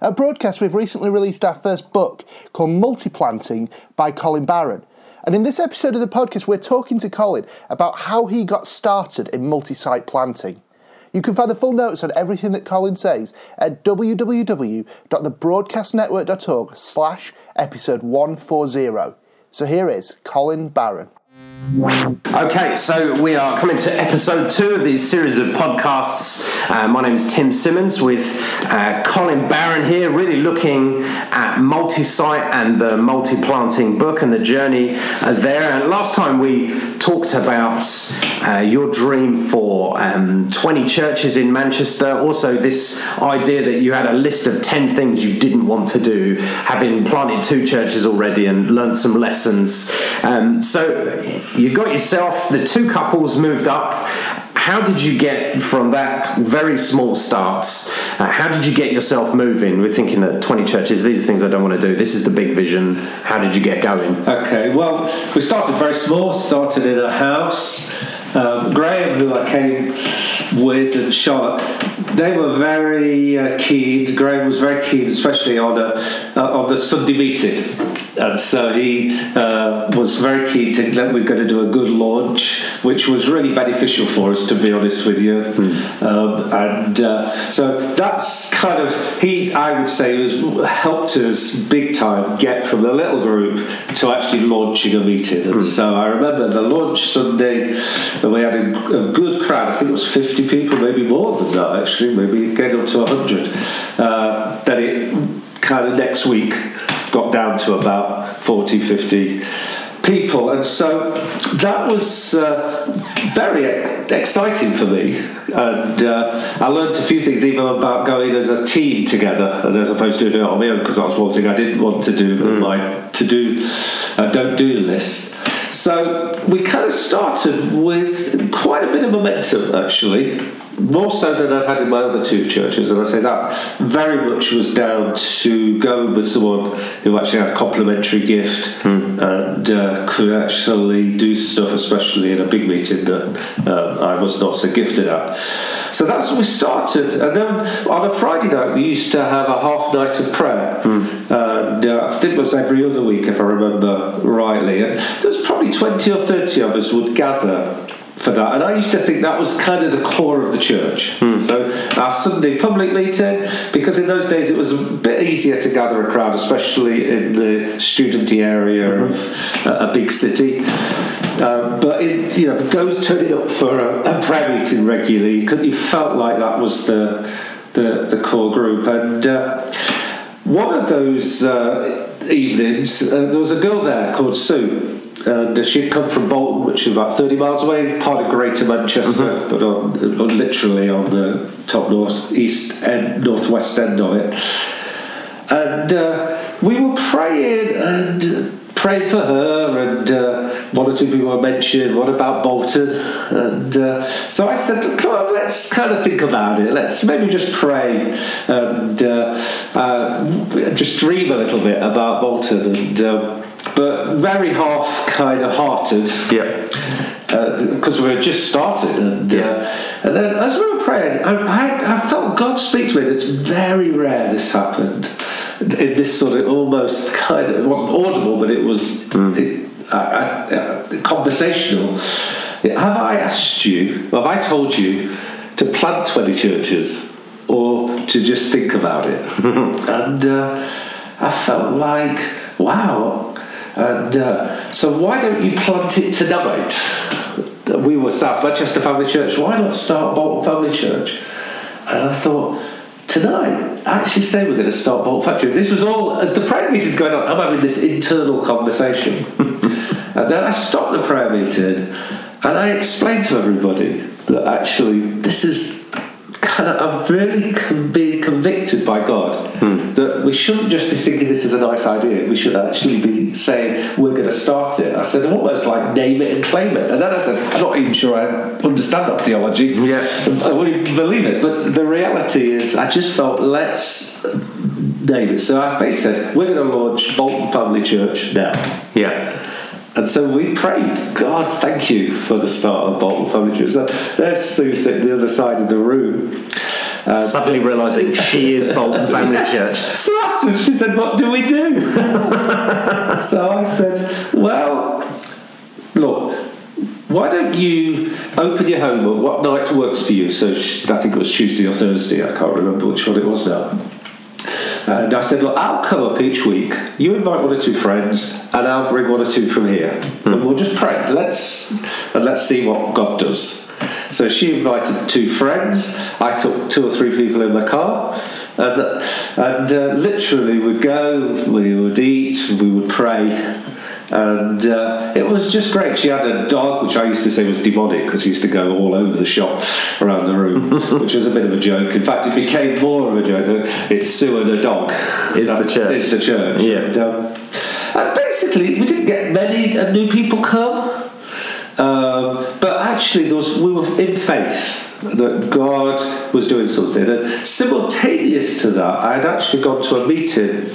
At Broadcast, we've recently released our first book called Multiplanting by Colin Baron. And in this episode of the podcast, we're talking to Colin about how he got started in multi site planting. You can find the full notes on everything that Colin says at www.thebroadcastnetwork.org slash episode 140. So here is Colin Baron. Okay, so we are coming to episode two of these series of podcasts. Uh, my name is Tim Simmons with uh, Colin Baron here, really looking at multi site and the multi planting book and the journey uh, there. And last time we talked about uh, your dream for um, 20 churches in Manchester, also this idea that you had a list of 10 things you didn't want to do, having planted two churches already and learned some lessons. Um, so you got yourself, the two couples moved up. How did you get from that very small start? Uh, how did you get yourself moving? We're thinking that 20 churches, these are things I don't want to do. This is the big vision. How did you get going? Okay, well, we started very small, started in a house. Um, Graham, who I came with, and Charlotte, they were very uh, keen. Graham was very keen, especially on, a, uh, on the Sunday meeting and so he uh, was very keen to that we're going to do a good launch, which was really beneficial for us, to be honest with you. Mm. Um, and uh, so that's kind of he, I would say, was helped us big time get from the little group to actually launching a meeting. And mm. so I remember the launch Sunday, and we had a, a, good crowd. I think it was fifty people, maybe more than that actually, maybe getting up to hundred. Uh, then it kind of next week got down to about 40, 50 people. And so that was uh, very ex- exciting for me. And uh, I learned a few things even about going as a team together and as opposed to doing it on my own because that's one thing I didn't want to do mm. my to do uh, don't do list. So we kind of started with quite a bit of momentum actually more so than I'd had in my other two churches, and I say that very much was down to going with someone who actually had a complementary gift hmm. and uh, could actually do stuff, especially in a big meeting that uh, I was not so gifted at. So that's we started, and then on a Friday night we used to have a half night of prayer, hmm. Uh, I think it was every other week if I remember rightly. And there was probably twenty or thirty of us would gather for that. And I used to think that was kind of the core of the church. Mm. So our Sunday public meeting, because in those days it was a bit easier to gather a crowd, especially in the studenty area mm-hmm. of a big city. Um, but it, you know, those turning up for a, a prayer meeting regularly, you felt like that was the the, the core group. And uh, one of those uh, evenings, uh, there was a girl there called Sue and she'd come from Bolton, which is about 30 miles away, part of Greater Manchester, mm-hmm. but on, on, literally on the top north east end, northwest end of it. And uh, we were praying and praying for her, and uh, one or two people were mentioned. What about Bolton? And uh, so I said, "Come on, let's kind of think about it. Let's maybe just pray and uh, uh, just dream a little bit about Bolton." And uh, but very half kind of hearted. Yeah. Because we had just started, and uh, and then as we were praying, I, I, I, felt God speak to me. It's very rare this happened in this sort of almost kind of it wasn't audible, but it was mm. it, uh, conversational. Have I asked you? Have I told you to plant twenty churches, or to just think about it? and uh, I felt like, wow, and uh, so, why don't you plant it tonight? We were South Manchester Family Church. Why not start Bolton Family Church? And I thought, tonight, actually say we're going to start Bolton Factory. This was all as the prayer meeting is going on. I'm having this internal conversation, and then I stopped the prayer meeting and I explained to everybody that actually this is kind of I've really con- been convicted by God hmm. that we shouldn't just be thinking this is a nice idea. We should actually be saying we're going to start it. I said almost like name it and claim it. And then I said I'm not even sure I understand that theology. Yeah. I wouldn't believe it. But the reality is, I just felt let's name it. So I basically said we're going to launch Bolton Family Church now. Yeah. And so we prayed, God, thank you for the start of Bolton Family Church. So there's Sue sitting the other side of the room. Uh, Suddenly realising she is Bolton Family Church. So after she said, What do we do? so I said, Well, look, why don't you open your home up? What night works for you? So she- I think it was Tuesday or Thursday, I can't remember which one it was now. Uh, and I said, Look, I'll come up each week. You invite one or two friends, and I'll bring one or two from here. Hmm. And we'll just pray. Let's and let's see what God does. So she invited two friends. I took two or three people in the car. And, uh, and uh, literally, we'd go, we would eat, we would pray. And uh, it was just great. She had a dog, which I used to say was demonic because he used to go all over the shop around the room, which was a bit of a joke. In fact, it became more of a joke that it's Sue and a dog. Is the church. It's the church. Yeah. And, um, and basically, we didn't get many uh, new people come. Um, but actually, there was, we were in faith that God was doing something. And simultaneous to that, I had actually gone to a meeting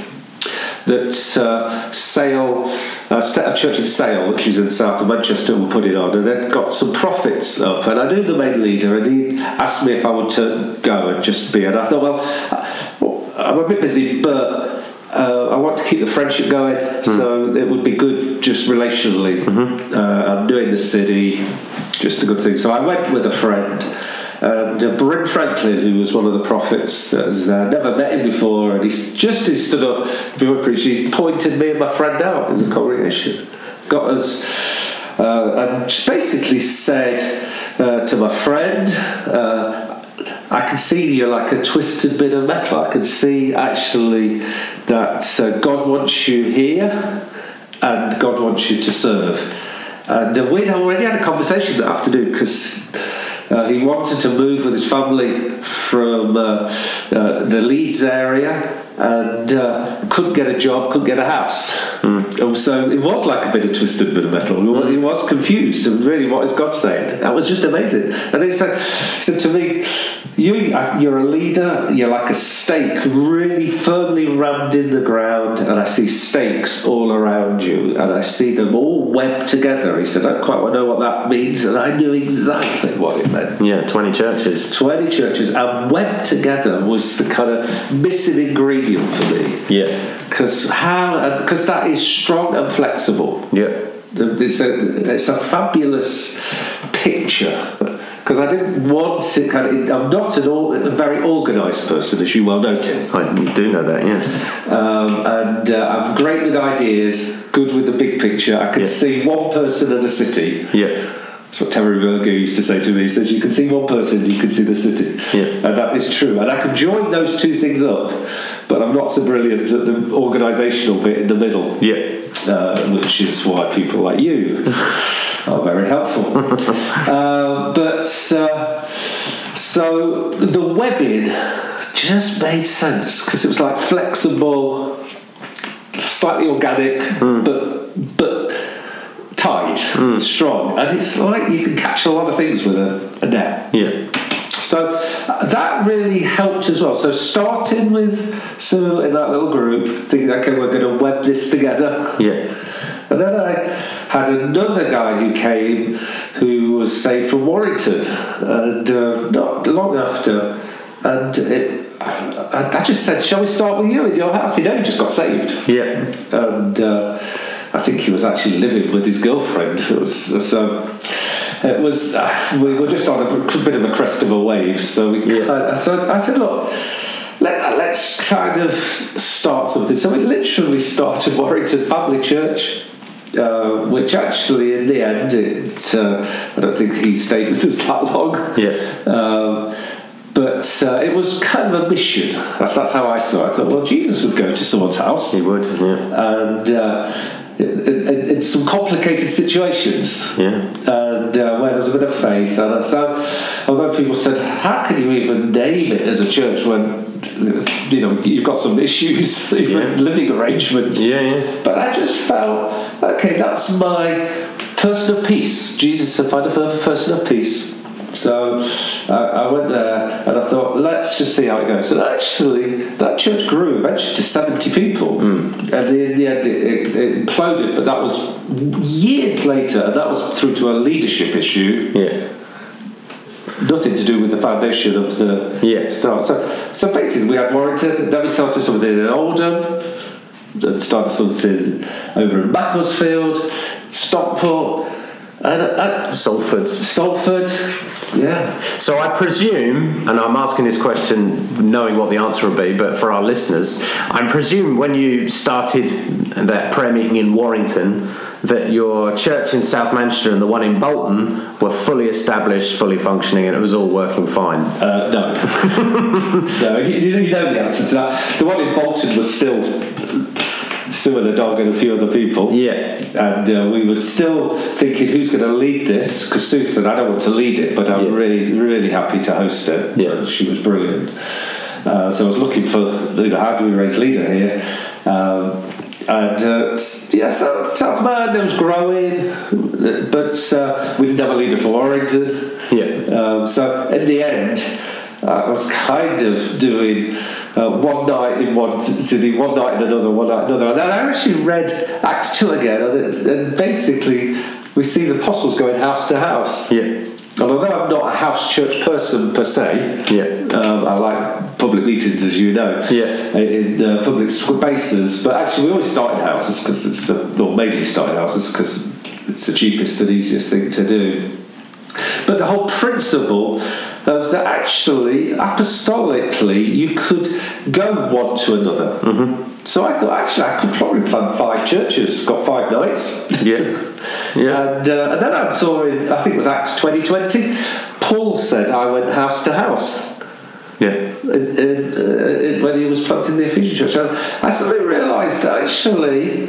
that uh, Sale, uh, a church in Sale, which is in the south of Manchester, put it on, and they'd got some prophets up, and I knew the main leader, and he asked me if I would to go and just be, and I thought, well, I'm a bit busy, but. Uh, I want to keep the friendship going, so it would be good just relationally. Uh, I'm doing the city, just a good thing. So I went with a friend, and uh, Franklin, who was one of the prophets, that has uh, never met him before, and he's just he stood up he pointed me and my friend out in the congregation, got us, uh, and basically said uh, to my friend. Uh, I can see you're like a twisted bit of metal. I can see actually that uh, God wants you here and God wants you to serve. And uh, we'd already had a conversation that afternoon because uh, he wanted to move with his family from uh, uh, the Leeds area and uh, couldn't get a job, couldn't get a house. And so it was like a bit of twisted bit of metal. He hmm. was confused and really, what is God saying? That was just amazing. And then he said, he said to me, you, uh, you're a leader, you're like a stake really firmly rammed in the ground, and I see stakes all around you, and I see them all webbed together. He said, I don't quite know what that means, and I knew exactly what it meant. Yeah, 20 churches. 20 churches, and webbed together was the kind of missing ingredient for me. Yeah. Because how? Because that is strong and flexible. Yeah. It's a, it's a fabulous picture. Because I didn't want to kind of. I'm not an all, a very organised person, as you well know, Tim. I do know that, yes. Um, and uh, I'm great with ideas, good with the big picture. I can Yeah. see one person in a city. Yeah. That's what Terry Virgo used to say to me. He says, You can see one person, you can see the city. Yeah. And that is true. And I can join those two things up, but I'm not so brilliant at the organisational bit in the middle Yeah. uh, which is why people like you are very helpful. uh, but uh, so the webbing just made sense because it was like flexible, slightly organic, but but tied, strong, and it's like you can catch a lot of things with a, a net. Yeah. That really helped as well. So starting with Sue in that little group, thinking, okay, we're going to web this together. Yeah. And then I had another guy who came who was saved from Warrington, and uh, not long after, and it, I, I just said, "Shall we start with you in your house?" He'd only just got saved, Yeah. and uh, I think he was actually living with his girlfriend. It was, so it was uh, we were just on a bit of a crest of a wave. So we, Yeah. so I said, "Look." Let, let's kind of start something. So we literally started Warrington Family Church, uh, which actually, in the end, it, uh, I don't think he stayed with us that long. Yeah. Um, but uh, it was kind of a mission. That's, that's how I saw it. I thought, well, Jesus would go to someone's house He would, yeah. and in, in, in some complicated situations. Yeah. And uh, where there's a bit of faith. And so, although people said, how can you even name it as a church when you know you've got some issues, even Yeah. living arrangements? Yeah, yeah. But I just felt, okay, that's my person of peace. Jesus said, find a person of peace. So uh, I went there and I thought, let's just see how it goes. And actually, that church grew eventually to 70 people. And in the end, it, it, it imploded, but that was years later, that was through to a leadership issue Yeah. nothing to do with the foundation of the Yeah. start. So, so basically, we had Warrington, then we started something in Oldham, then started something over in Macclesfield, Stockport, and at Salford. Salford. Yeah. So I presume, and I'm asking this question knowing what the answer will be, but for our listeners, I presume when you started that prayer meeting in Warrington, that your church in South Manchester and the one in Bolton were fully established, fully functioning, and it was all working fine. Uh, no. no, you, you know the answer to that. The one in Bolton was still a dog and a few other people. Yeah. And uh, we were still thinking who's going to lead this because Sue said, I don't want to lead it, but I'm Yes. really, really happy to host it. Yeah. She was brilliant. Uh, so I was looking for, you know, how do we raise leader here? Um, and uh, yeah, South, South was growing, but uh, we didn't have a leader for Warrington. Yeah. Um, so in the end, uh, I was kind of doing uh, one night in one city, one night in another, one night in another. And then I actually read Acts 2 again, and, it's, and basically we see the apostles going house to house. Yeah. And although I'm not a house church person per se, Yeah. um, I like public meetings, as you know, Yeah. in uh, public spaces. But actually, we always start in houses because it's the, or mainly start in houses because it's the cheapest and easiest thing to do. But the whole principle of that actually, apostolically, you could go one to another. Mm-hmm. So I thought, actually, I could probably plant five churches, got five nights. Yeah. Yeah. And, uh, and then I saw in, I think it was Acts 2020, Paul said, I went house to house Yeah. in, in, uh, in- when he was planting the Ephesian church. And I suddenly realised actually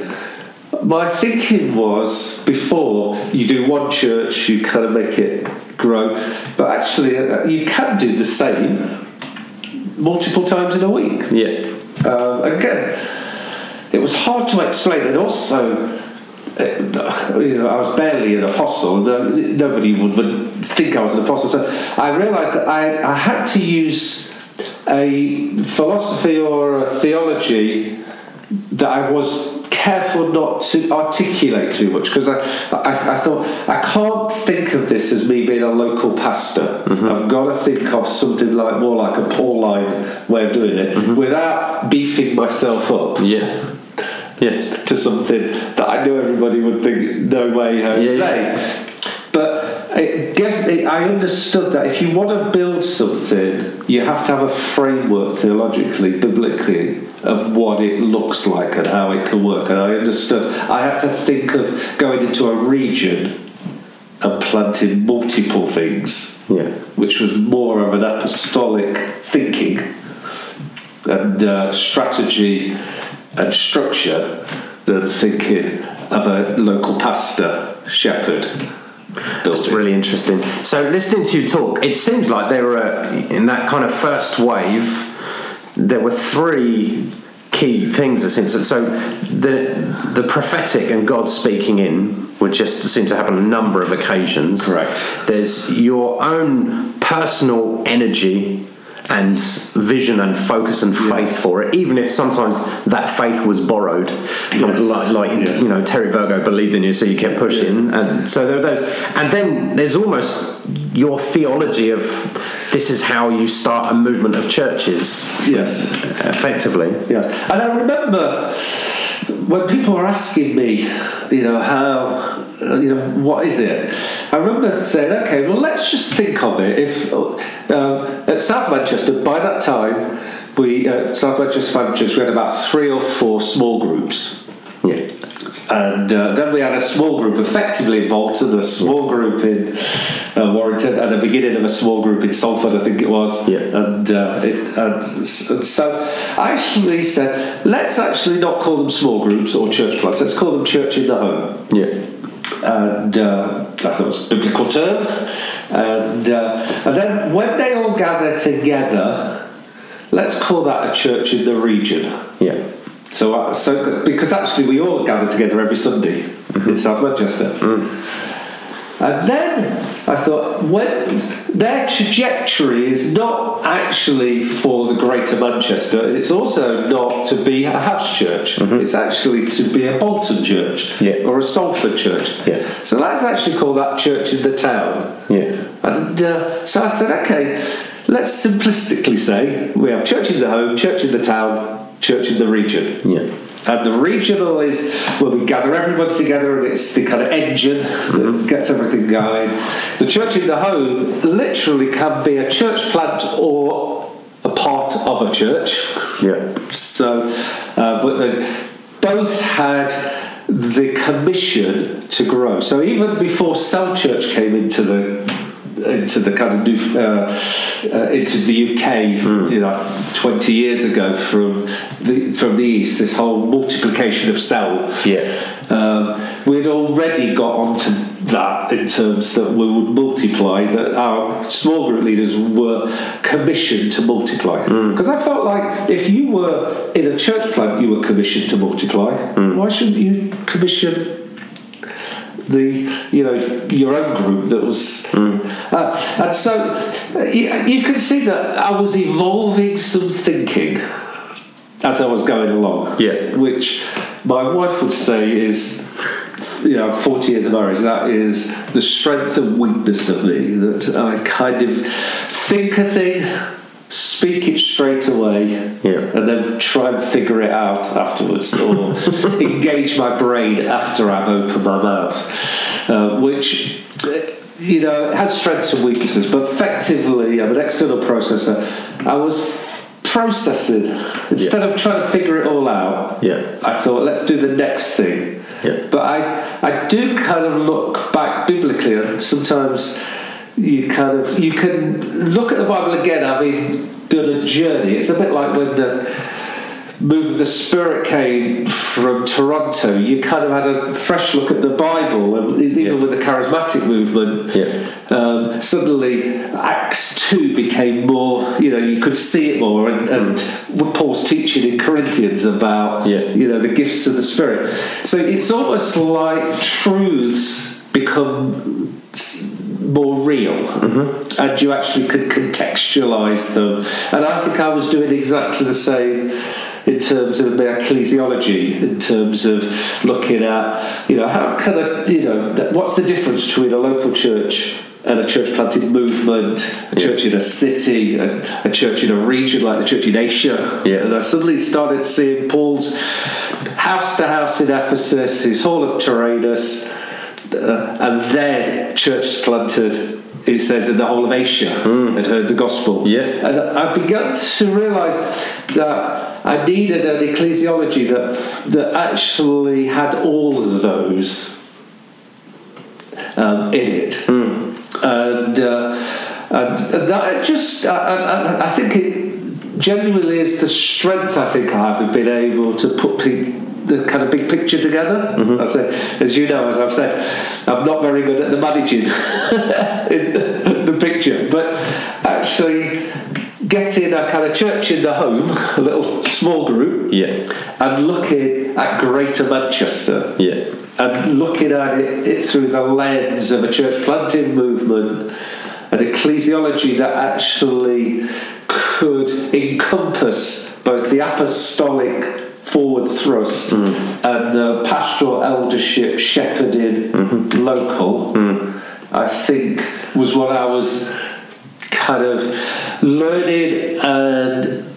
my thinking was before you do one church, you kind of make it grow, but actually uh, you can do the same multiple times in a week. Yeah. Um, again, it was hard to explain, and also, uh, you know, I was barely an apostle. No, nobody would, would think I was an apostle. So I realised that I, I had to use a philosophy or a theology that I was careful not to articulate too much because I, I, I thought I can't think of this as me being a local pastor. Mm-hmm. I've got to think of something like more like a Pauline way of doing it mm-hmm. without beefing myself up Yeah. Yes. to something that I knew everybody would think no way Jose. Yeah, But it gave me, I understood that if you want to build something, you have to have a framework theologically, biblically, of what it looks like and how it can work. And I understood I had to think of going into a region and planting multiple things Yeah. which was more of an apostolic thinking and uh, strategy and structure than thinking of a local pastor, shepherd. That's really interesting. So, listening to you talk, it seems like there were in that kind of first wave. There were three key things. Essentially, so the the prophetic and God speaking in would just seem to happen a number of occasions. Correct. There's your own personal energy and vision and focus and faith for it, even if sometimes that faith was borrowed from Yes. like, like Yeah. you know Terry Virgo believed in you, so you kept pushing, and so there are those. And then there's almost your theology of this is how you start a movement of churches, Yes. effectively. Yes. And I remember when people were asking me, you know, how, you know, what is it? I remember saying, okay, well, let's just think of it. If um, at South Manchester, by that time, we uh, South Manchester Church, we had about three or four small groups. Yeah, And uh, then we had a small group effectively in Bolton, a small group in uh, uh, Warrington, and the beginning of a small group in Salford, I think it was. Yeah. And, uh, it, and and so I actually said, let's actually not call them small groups or church plants. Let's call them church in the home Yeah. And uh, I thought it was a biblical term. And, uh, and then when they all gather together, let's call that a church in the region. Yeah. So, uh, so because actually we all gather together every Sunday in South Manchester. And then I thought, when their trajectory is not actually for the Greater Manchester, it's also not to be a house church. It's actually to be a Bolton church Yeah. or a Salford church. Yeah. So let's actually call that church in the town. Yeah. And uh, so I said, okay, let's simplistically say we have church in the home, church in the town, church in the region. Yeah. And the regional is where we gather everyone together and it's the kind of engine that gets everything going. The church in the home literally can be a church plant or a part of a church. Yeah. So, uh, but they both had the commission to grow. So even before Cell Church came into the into the kind of new uh, uh, into the UK, you know, twenty years ago from the from the east, this whole multiplication of Cell. Yeah. Um, we'd already got onto that in terms that we would multiply, that our small group leaders were commissioned to multiply. Because I felt like if you were in a church plant, you were commissioned to multiply. Why shouldn't you commission? The you know your own group that was uh, and so uh, you, you can see that I was evolving some thinking as I was going along Yeah. which my wife would say is you know 40 years of marriage that is the strength and weakness of me that I kind of think a thing speak it straight away Yeah. and then try and figure it out afterwards or engage my brain after I've opened my mouth uh, which you know it has strengths and weaknesses but effectively I'm an external processor I was processing instead of trying to figure it all out Yeah. I thought let's do the next thing Yeah. but I I do kind of look back biblically and sometimes you kind of you can look at the Bible again having done a journey. It's a bit like when the the Spirit came from Toronto. You kind of had a fresh look at the Bible, even Yeah. with the charismatic movement. Yeah. Um, suddenly, Acts two became more. You know, you could see it more, and, and Paul's teaching in Corinthians about Yeah. you know the gifts of the Spirit. So it's almost like truths become more real and you actually could contextualize them and i think i was doing exactly the same in terms of my ecclesiology in terms of looking at you know how can I you know what's the difference between a local church and a church planted movement, a church in a city, a, a church in a region like the church in Asia. Yeah. And I suddenly started seeing Paul's house to house in Ephesus, his hall of Tyrannus, uh, and then churches planted. He says that the whole of Asia had heard the gospel. Yeah. and I began to realise that I needed an ecclesiology that that actually had all of those um, in it, and, uh, and and that just I, I, I think it genuinely is the strength I think I have of being able to put pe- the kind of big picture together. Mm-hmm. I said, as you know, as I've said, I'm not very good at the managing in the, the picture, but actually getting a kind of church in the home, a little small group, Yeah. and looking at Greater Manchester Yeah. and looking at it, it through the lens of a church planting movement, an ecclesiology that actually could encompass both the apostolic forward thrust and the pastoral eldership shepherding mm-hmm. local, mm. I think was what I was kind of learning and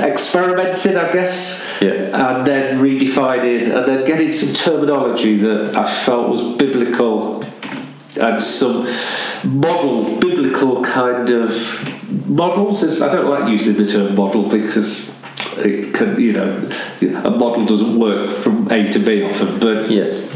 experimenting, I guess, Yeah. and then redefining and then getting some terminology that I felt was biblical and some model, biblical kind of models. I don't like using the term model because it can, you know, a model doesn't work from A to B often, but Yes.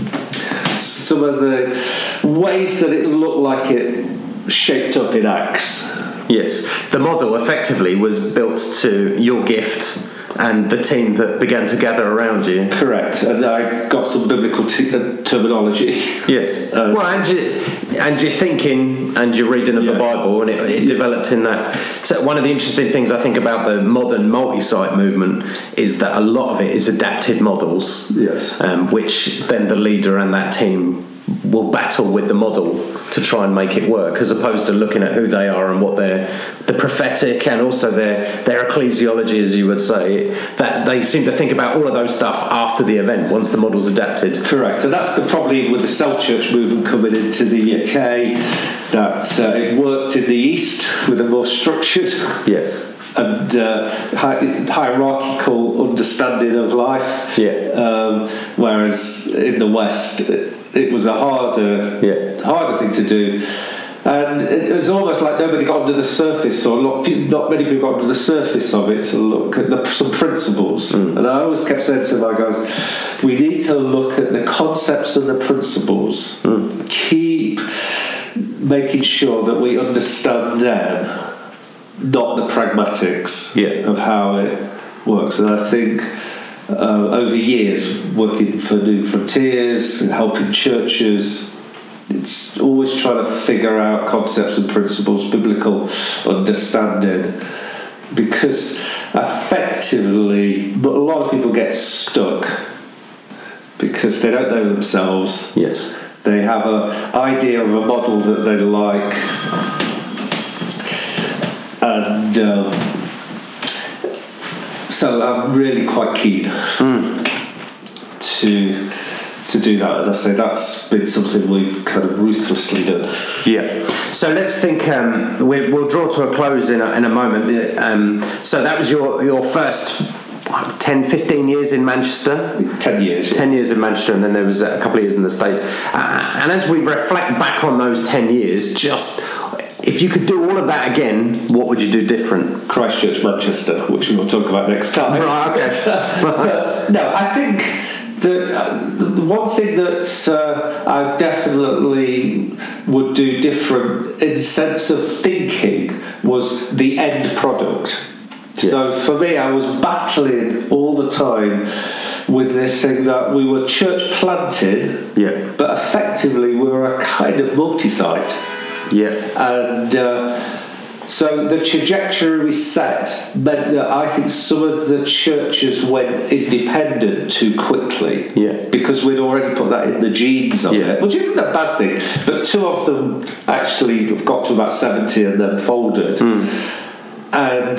some of the ways that it looked like it shaped up in Acts. Yes, the model effectively was built to your gift and the team that began to gather around you. Correct, and I got some biblical t- uh, terminology. Yes. Uh, well, and you, and your thinking and your reading of the Bible, and it, it developed in that. So one of the interesting things I think about the modern multi-site movement is that a lot of it is adapted models. Yes. Um, which then the leader and that team will battle with the model to try and make it work, as opposed to looking at who they are and what their the prophetic and also their their ecclesiology, as you would say. That they seem to think about all of those stuff after the event once the model's adapted. Correct, So that's the problem with the cell church movement coming into the UK. That uh, it worked in the East with a more structured Yes. And uh, hi- hierarchical understanding of life. Yeah. Um, whereas in the West, it, it was a harder, Yeah. harder thing to do. And it was almost like nobody got under the surface, or not, few- not many people got under the surface of it to look at the, some principles. Mm. And I always kept saying to my guys, we need to look at the concepts and the principles. Mm. Keep making sure that we understand them, not the pragmatics Yeah. of how it works. And I think uh, over years, working for Newfrontiers and helping churches, it's always trying to figure out concepts and principles, biblical understanding, because effectively, but a lot of people get stuck because they don't know themselves. Yes. They have an idea of a model that they like, and um, so I'm really quite keen to to do that. And I say that's been something we've kind of ruthlessly done. Yeah. So let's think. Um, we, we'll draw to a close in a, in a moment. Um, so that was your your first what, 10, 15 years in Manchester. Ten years. 10 years in Manchester, and then there was a couple of years in the States. Uh, and as we reflect back on those 10 years, just if you could do all of that again, what would you do different? Christchurch, Manchester, which we will talk about next time. Right, okay. But, no, I think the, uh, the one thing that uh, I definitely would do different in the sense of thinking was the end product. So for me, I was battling all the time with this thing that we were church planted, Yeah. but effectively we were a kind of multi-site. Yeah. And uh, so the trajectory we set meant that I think some of the churches went independent too quickly. Yeah. Because we'd already put that in the genes of Yeah. it, which isn't a bad thing. But two of them actually got to about 70 and then folded. Hmm. And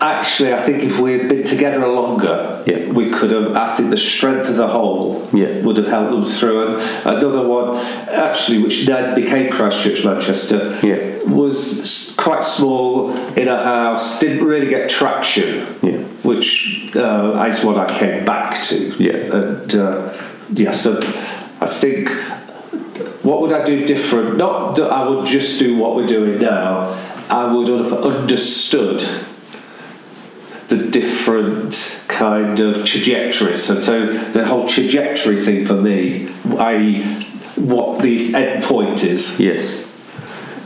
actually, I think if we had been together longer, Yeah. we could have, I think the strength of the whole Yeah. would have helped them through. And another one, actually, which then became Christchurch Manchester, Yeah. was quite small in a house, didn't really get traction, Yeah. which uh, is what I came back to. Yeah. And uh, yeah, so I think what would I do different? Not that I would just do what we're doing now, I would have understood the different kind of trajectories. So, so the whole trajectory thing for me, i.e., what the end point is. Yes.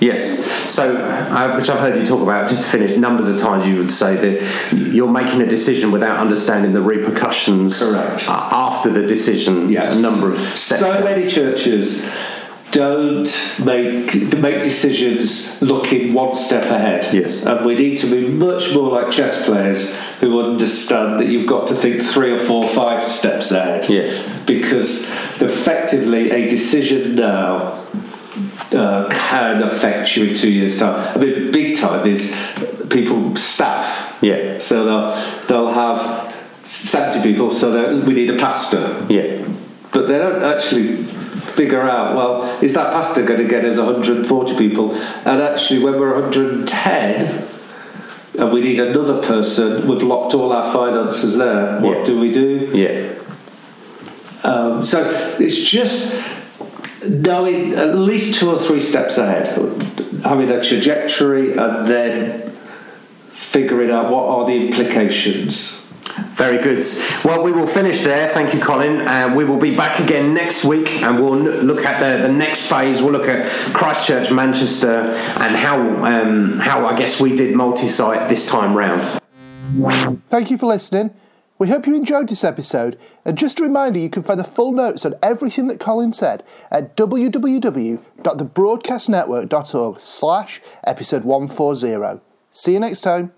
Yes. So, uh, which I've heard you talk about, just to finish, numbers of times you would say that you're making a decision without understanding the repercussions Correct. after the decision. Yes. A number of steps. So many churches don't make make decisions looking one step ahead. Yes. And we need to be much more like chess players who understand that you've got to think three or four, five steps ahead. Yes. Because effectively a decision now uh, can affect you in two years' time. I mean, big time is people staff. Yeah. So they'll they'll have seventy people, so we need a pastor Yeah. but they don't actually figure out well is that pastor going to get us 140 people and actually when we're 110 and we need another person we've locked all our finances there what Yeah. do we do Yeah. um, so it's just knowing at least two or three steps ahead having a trajectory and then figuring out what are the implications Very good. Well, we will finish there. Thank you, Colin. And we will be back again next week and we'll look at the, the next phase. We'll look at Christchurch, Manchester, and how, um, how I guess we did multi site this time round. Thank you for listening. We hope you enjoyed this episode, and just a reminder you can find the full notes on everything that Colin said at www.thebroadcastnetwork.org slash episode 140. See you next time.